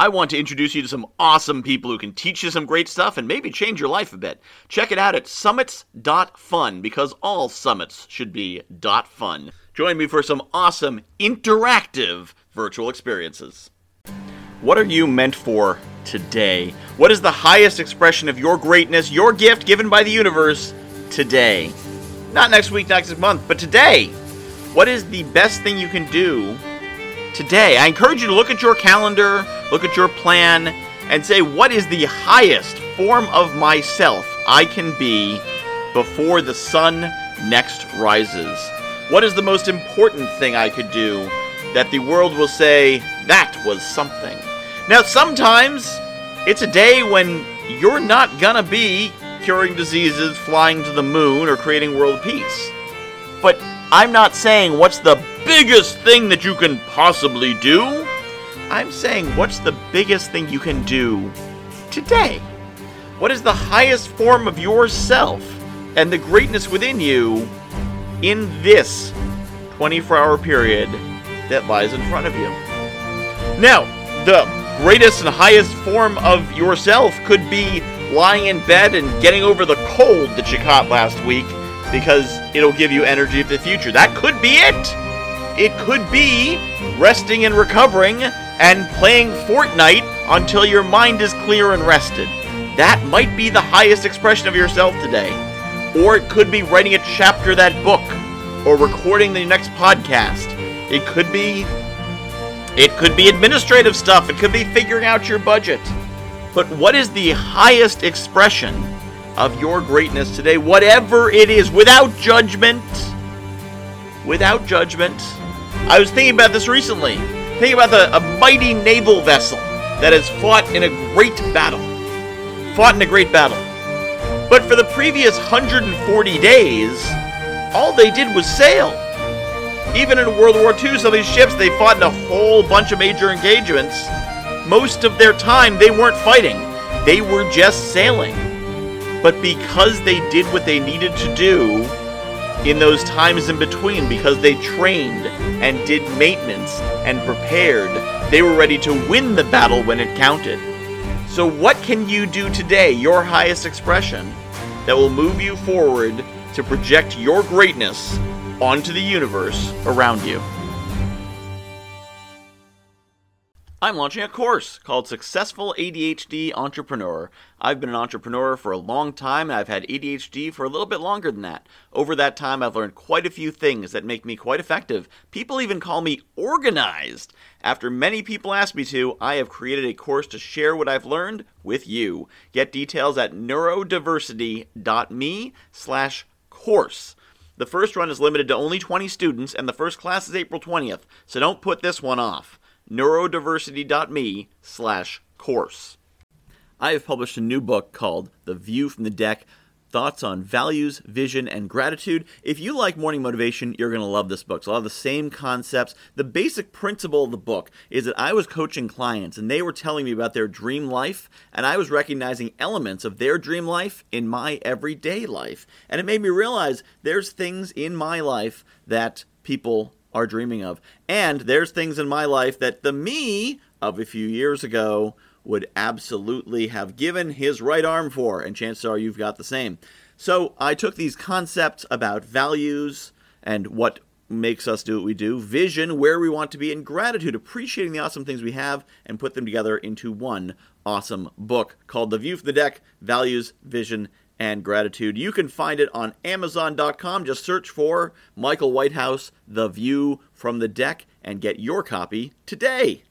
I want to introduce you to some awesome people who can teach you some great stuff and maybe change your life a bit. Check it out at summits.fun because all summits should be .fun. Join me for some awesome interactive virtual experiences. What are you meant for today? What is the highest expression of your greatness, your gift given by the universe today? Not next week, next month, but today. What is the best thing you can do today. I encourage you to look at your calendar, look at your plan, and say, what is the highest form of myself I can be before the sun next rises? What is the most important thing I could do that the world will say, that was something? Now, sometimes it's a day when you're not gonna be curing diseases, flying to the moon, or creating world peace. But I'm not saying what's the biggest thing that you can possibly do. I'm saying what's the biggest thing you can do today? What is the highest form of yourself and the greatness within you in this 24 hour period that lies in front of you? Now, the greatest and highest form of yourself could be lying in bed and getting over the cold that you caught last week because it'll give you energy for the future. That could be it. It could be resting and recovering and playing Fortnite until your mind is clear and rested. That might be the highest expression of yourself today. Or it could be writing a chapter of that book or recording the next podcast. It could be it could be administrative stuff. It could be figuring out your budget. But what is the highest expression of your greatness today, whatever it is, without judgment? Without judgment. I was thinking about this recently. Thinking about the, a mighty naval vessel that has fought in a great battle. Fought in a great battle. But for the previous 140 days, all they did was sail. Even in World War II, some of these ships, they fought in a whole bunch of major engagements. Most of their time, they weren't fighting, they were just sailing. But because they did what they needed to do, in those times in between because they trained and did maintenance and prepared. They were ready to win the battle when it counted. So, what can you do today, your highest expression, that will move you forward to project your greatness onto the universe around you? I'm launching a course called Successful ADHD Entrepreneur. I've been an entrepreneur for a long time and I've had ADHD for a little bit longer than that. Over that time, I've learned quite a few things that make me quite effective. People even call me organized. After many people ask me to, I have created a course to share what I've learned with you. Get details at neurodiversity.me slash course. The first run is limited to only 20 students and the first class is April 20th, so don't put this one off neurodiversity.me slash course. I have published a new book called The View from the Deck Thoughts on Values, Vision, and Gratitude. If you like morning motivation, you're going to love this book. So, a lot of the same concepts. The basic principle of the book is that I was coaching clients and they were telling me about their dream life, and I was recognizing elements of their dream life in my everyday life. And it made me realize there's things in my life that people are dreaming of. And there's things in my life that the me of a few years ago would absolutely have given his right arm for, and chances are you've got the same. So I took these concepts about values and what makes us do what we do, vision, where we want to be, and gratitude, appreciating the awesome things we have, and put them together into one awesome book called The View from the Deck Values, Vision, and gratitude. You can find it on Amazon.com. Just search for Michael Whitehouse, The View from the Deck, and get your copy today.